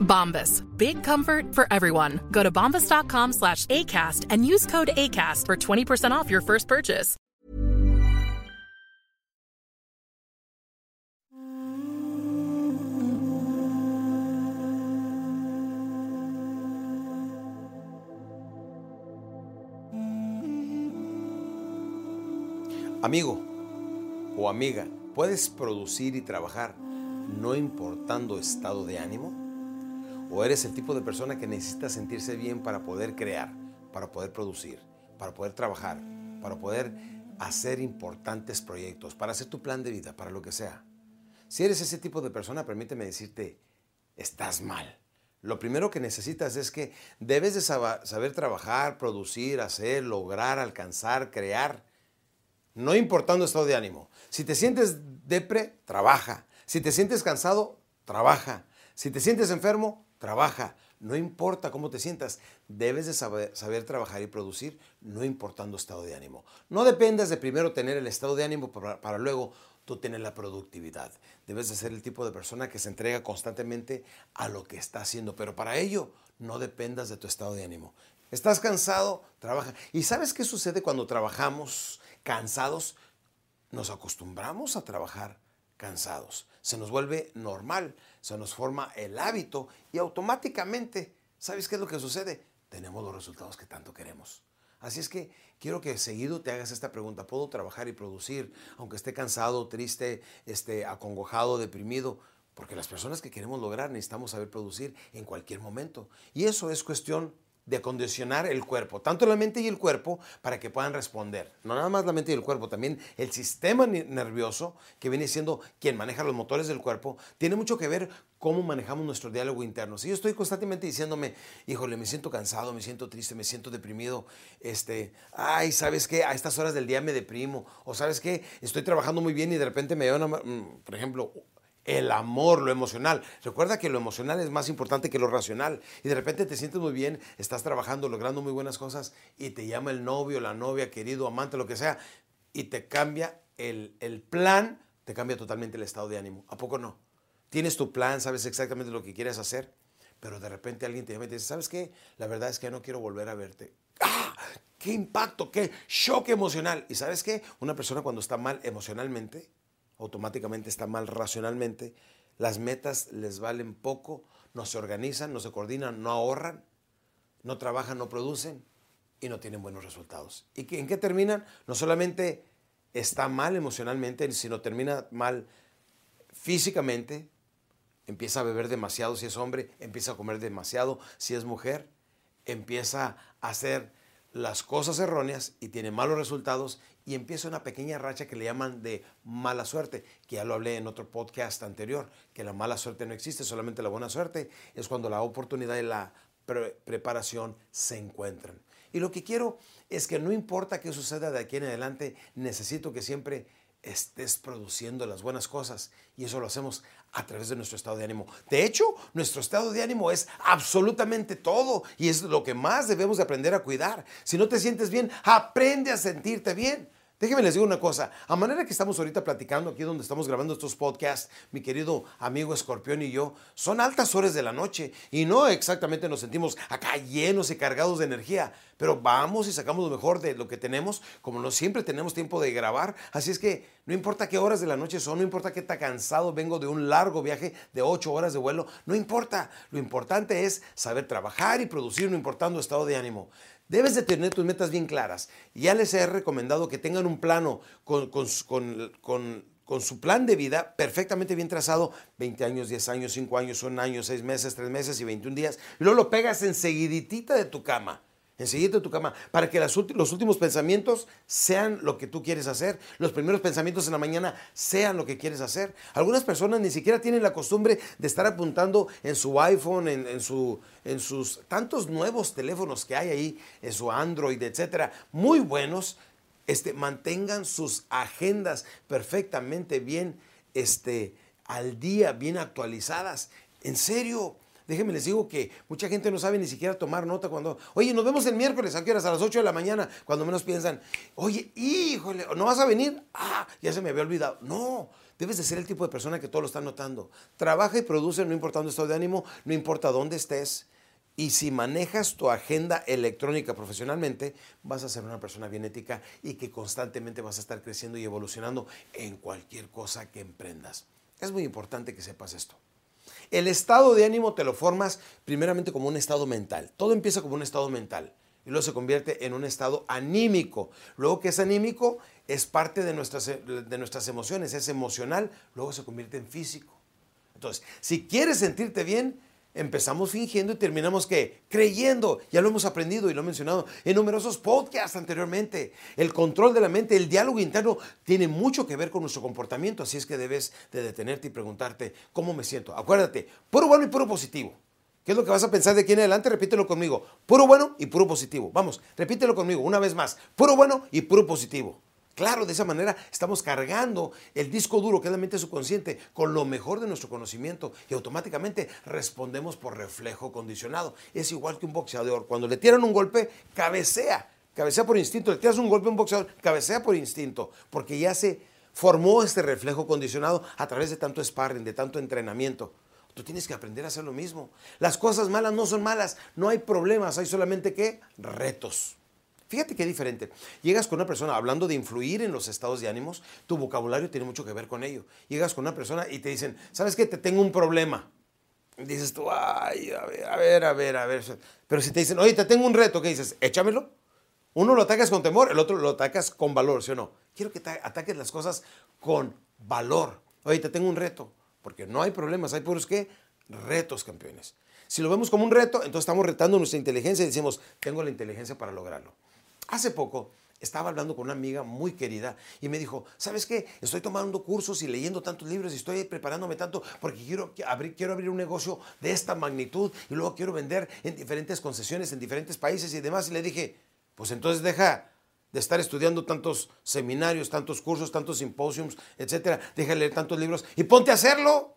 Bombas. Big comfort for everyone. Go to bombas.com slash ACAST and use code ACAST for 20% off your first purchase. Amigo o amiga, ¿puedes producir y trabajar no importando estado de ánimo? ¿O eres el tipo de persona que necesita sentirse bien para poder crear, para poder producir, para poder trabajar, para poder hacer importantes proyectos, para hacer tu plan de vida, para lo que sea? Si eres ese tipo de persona, permíteme decirte, estás mal. Lo primero que necesitas es que debes de saber trabajar, producir, hacer, lograr, alcanzar, crear no importando estado de ánimo. Si te sientes depre, trabaja. Si te sientes cansado, trabaja. Si te sientes enfermo, trabaja. No importa cómo te sientas, debes de saber, trabajar y producir, no importando estado de ánimo. No dependas de primero tener el estado de ánimo para, para luego tú tener la productividad. Debes de ser el tipo de persona que se entrega constantemente a lo que está haciendo, pero para ello no dependas de tu estado de ánimo. ¿Estás cansado? Trabaja. ¿Y sabes qué sucede cuando trabajamos cansados? Nos acostumbramos a trabajar cansados. Se nos vuelve normal, se nos forma el hábito y automáticamente, ¿sabes qué es lo que sucede? Tenemos los resultados que tanto queremos. Así es que quiero que seguido te hagas esta pregunta. ¿Puedo trabajar y producir aunque esté cansado, triste, este, acongojado, deprimido? Porque las personas que queremos lograr necesitamos saber producir en cualquier momento. Y eso es cuestión de acondicionar el cuerpo, tanto la mente y el cuerpo, para que puedan responder. No nada más la mente y el cuerpo, también el sistema nervioso, que viene siendo quien maneja los motores del cuerpo, tiene mucho que ver cómo manejamos nuestro diálogo interno. Si yo estoy constantemente diciéndome, híjole, me siento cansado, me siento triste, me siento deprimido, este, ay, ¿sabes qué? A estas horas del día me deprimo, o ¿sabes qué? Estoy trabajando muy bien y de repente me da una, mm, por ejemplo, el amor, lo emocional. Recuerda que lo emocional es más importante que lo racional. Y de repente te sientes muy bien, estás trabajando, logrando muy buenas cosas y te llama el novio, la novia, querido, amante, lo que sea, y te cambia el, el plan, te cambia totalmente el estado de ánimo. ¿A poco no? Tienes tu plan, sabes exactamente lo que quieres hacer, pero de repente alguien te llama y te dice, ¿sabes qué? La verdad es que no quiero volver a verte. ¡Ah! ¡Qué impacto! ¡Qué shock emocional! ¿Y sabes qué? Una persona cuando está mal emocionalmente, automáticamente está mal racionalmente, las metas les valen poco, no se organizan, no se coordinan, no ahorran, no trabajan, no producen y no tienen buenos resultados. ¿Y en qué terminan? No solamente está mal emocionalmente, sino termina mal físicamente, empieza a beber demasiado si es hombre, empieza a comer demasiado si es mujer, empieza a hacer las cosas erróneas y tiene malos resultados y empieza una pequeña racha que le llaman de mala suerte, que ya lo hablé en otro podcast anterior, que la mala suerte no existe, solamente la buena suerte es cuando la oportunidad y la pre- preparación se encuentran. Y lo que quiero es que no importa qué suceda de aquí en adelante, necesito que siempre estés produciendo las buenas cosas. Y eso lo hacemos a través de nuestro estado de ánimo. De hecho, nuestro estado de ánimo es absolutamente todo y es lo que más debemos de aprender a cuidar. Si no te sientes bien, aprende a sentirte bien. Déjenme les digo una cosa, a manera que estamos ahorita platicando aquí donde estamos grabando estos podcasts, mi querido amigo Escorpión y yo, son altas horas de la noche y no exactamente nos sentimos acá llenos y cargados de energía, pero vamos y sacamos lo mejor de lo que tenemos, como no siempre tenemos tiempo de grabar, así es que no importa qué horas de la noche son, no importa qué tan cansado vengo de un largo viaje de ocho horas de vuelo, no importa, lo importante es saber trabajar y producir no importando estado de ánimo. Debes de tener tus metas bien claras. Ya les he recomendado que tengan un plano con, su plan de vida perfectamente bien trazado, 20 años, 10 años, 5 años, 1 año, 6 meses, 3 meses y 21 días. Y luego lo pegas enseguiditita de tu cama enseguida de tu cama, para que los últimos pensamientos sean lo que tú quieres hacer, los primeros pensamientos en la mañana sean lo que quieres hacer. Algunas personas ni siquiera tienen la costumbre de estar apuntando en su iPhone, en, su, en sus tantos nuevos teléfonos que hay ahí, en su Android, etcétera, muy buenos. Este, mantengan sus agendas perfectamente bien este, al día, bien actualizadas. En serio, Déjenme les digo que mucha gente no sabe ni siquiera tomar nota cuando, oye, nos vemos el miércoles, ¿a qué horas? A las 8 de la mañana, cuando menos piensan, oye, híjole, ¿no vas a venir? Ah, ya se me había olvidado. No, debes de ser el tipo de persona que todo lo está notando. Trabaja y produce, no importa dónde estado de ánimo, no importa dónde estés. Y si manejas tu agenda electrónica profesionalmente, vas a ser una persona bien ética y que constantemente vas a estar creciendo y evolucionando en cualquier cosa que emprendas. Es muy importante que sepas esto. El estado de ánimo te lo formas primeramente como un estado mental. Todo empieza como un estado mental y luego se convierte en un estado anímico. Luego que es anímico es parte de nuestras, de nuestras emociones, es emocional, luego se convierte en físico. Entonces, si quieres sentirte bien, empezamos fingiendo y terminamos que creyendo. Ya lo hemos aprendido y lo he mencionado en numerosos podcasts anteriormente. El control de la mente, el diálogo interno tiene mucho que ver con nuestro comportamiento, así es que debes de detenerte y preguntarte cómo me siento. Acuérdate, puro bueno y puro positivo. ¿Qué es lo que vas a pensar de aquí en adelante? Repítelo conmigo. Puro bueno y puro positivo. Vamos, repítelo conmigo una vez más. Puro bueno y puro positivo. Claro, de esa manera estamos cargando el disco duro, que es la mente subconsciente, con lo mejor de nuestro conocimiento y automáticamente respondemos por reflejo condicionado. Es igual que un boxeador. Cuando le tiran un golpe, cabecea. Cabecea por instinto. Le tiras un golpe a un boxeador, cabecea por instinto, porque ya se formó este reflejo condicionado a través de tanto sparring, de tanto entrenamiento. Tú tienes que aprender a hacer lo mismo. Las cosas malas no son malas, no hay problemas, hay solamente que retos. Fíjate qué diferente. Llegas con una persona hablando de influir en los estados de ánimos, tu vocabulario tiene mucho que ver con ello. Llegas con una persona y te dicen, ¿sabes qué? Te tengo un problema. dices tú, ay, a ver, a ver, a ver, a ver. Pero si te dicen, oye, te tengo un reto, ¿qué dices? Échamelo. Uno lo atacas con temor, el otro lo atacas con valor, ¿sí o no? Quiero que ataques las cosas con valor. Oye, te tengo un reto, porque no hay problemas, hay puros qué? Retos, campeones. Si lo vemos como un reto, entonces estamos retando nuestra inteligencia y decimos, tengo la inteligencia para lograrlo. Hace poco estaba hablando con una amiga muy querida y me dijo, ¿sabes qué? Estoy tomando cursos y leyendo tantos libros y estoy preparándome tanto porque quiero abrir, quiero abrir un negocio de esta magnitud y luego quiero vender en diferentes concesiones, en diferentes países y demás. Y le dije, pues entonces deja de estar estudiando tantos seminarios, tantos cursos, tantos simposiums, etcétera. Deja de leer tantos libros y ponte a hacerlo.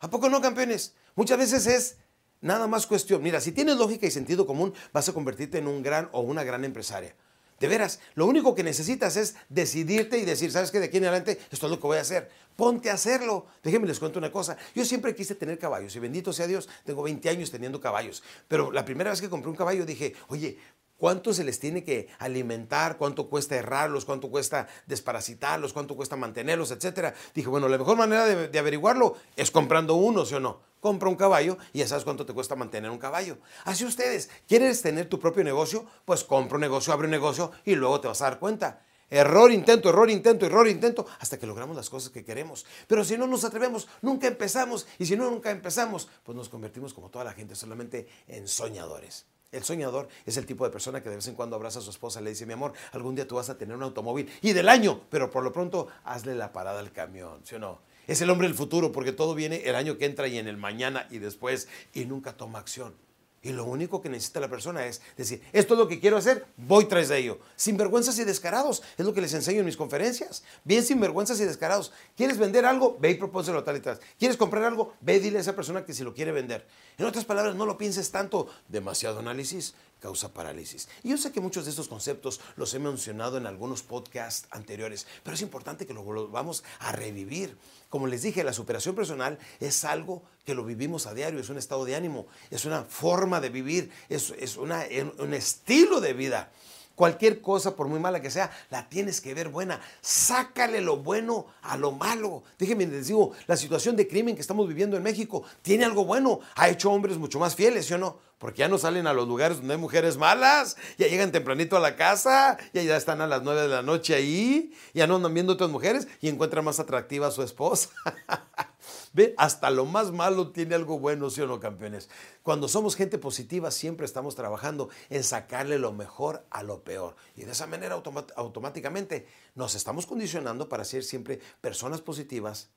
¿A poco no, campeones? Muchas veces es Nada más cuestión. Mira, si tienes lógica y sentido común, vas a convertirte en un gran o una gran empresaria. De veras, lo único que necesitas es decidirte y decir, ¿sabes qué? De aquí en adelante, esto es lo que voy a hacer. Ponte a hacerlo. Déjenme les cuento una cosa. Yo siempre quise tener caballos y bendito sea Dios, tengo 20 años teniendo caballos. Pero la primera vez que compré un caballo dije, oye, ¿Cuánto se les tiene que alimentar? ¿Cuánto cuesta errarlos? ¿Cuánto cuesta desparasitarlos? ¿Cuánto cuesta mantenerlos? Etcétera. Dije, bueno, la mejor manera de, de averiguarlo es comprando uno, ¿sí o no? compra un caballo y ya sabes cuánto te cuesta mantener un caballo. Así ustedes, ¿quieres tener tu propio negocio? Pues compra un negocio, abre un negocio y luego te vas a dar cuenta. Error, intento, error, intento, error, intento, hasta que logramos las cosas que queremos. Pero si no nos atrevemos, nunca empezamos. Y si no, nunca empezamos, pues nos convertimos como toda la gente, solamente en soñadores. El soñador es el tipo de persona que de vez en cuando abraza a su esposa y le dice, mi amor, algún día tú vas a tener un automóvil y del año, pero por lo pronto hazle la parada al camión, ¿sí o no? Es el hombre del futuro porque todo viene el año que entra y en el mañana y después y nunca toma acción. Y lo único que necesita la persona es decir, esto es lo que quiero hacer, voy tras de ello. Sin vergüenzas y descarados, es lo que les enseño en mis conferencias. Bien sin vergüenzas y descarados. ¿Quieres vender algo? Ve y propónselo tal y tal. ¿Quieres comprar algo? Ve y dile a esa persona que si lo quiere vender. En otras palabras, no lo pienses tanto. Demasiado análisis causa parálisis. Y yo sé que muchos de estos conceptos los he mencionado en algunos podcasts anteriores, pero es importante que lo vamos a revivir. Como les dije, la superación personal es algo que lo vivimos a diario, es un estado de ánimo, es una forma de vivir, es, es una, un estilo de vida. Cualquier cosa, por muy mala que sea, la tienes que ver buena. Sácale lo bueno a lo malo. Déjenme les digo, la situación de crimen que estamos viviendo en México tiene algo bueno. Ha hecho hombres mucho más fieles, ¿sí o no? Porque ya no salen a los lugares donde hay mujeres malas, ya llegan tempranito a la casa, ya, ya están a las nueve de la noche ahí, ya no andan viendo otras mujeres y encuentran más atractiva a su esposa. Ve, hasta lo más malo tiene algo bueno, ¿sí o no, campeones? Cuando somos gente positiva, siempre estamos trabajando en sacarle lo mejor a lo peor. Y de esa manera automáticamente nos estamos condicionando para ser siempre personas positivas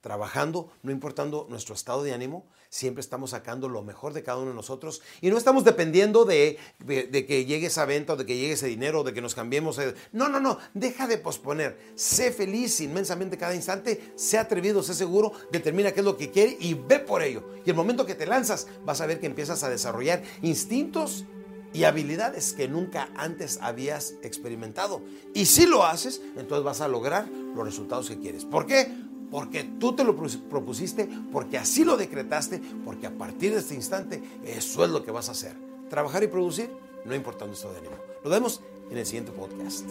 trabajando, no importando nuestro estado de ánimo, siempre estamos sacando lo mejor de cada uno de nosotros y no estamos dependiendo de, que llegue esa venta de que llegue ese dinero de que nos cambiemos. No, no, no, deja de posponer. Sé feliz inmensamente cada instante, sé atrevido, sé seguro, determina qué es lo que quiere y ve por ello. Y el momento que te lanzas, vas a ver que empiezas a desarrollar instintos y habilidades que nunca antes habías experimentado. Y si lo haces, entonces vas a lograr los resultados que quieres. ¿Por qué? Porque tú te lo propusiste, porque así lo decretaste, porque a partir de este instante eso es lo que vas a hacer. Trabajar y producir, no importando estado de ánimo. Lo vemos en el siguiente podcast.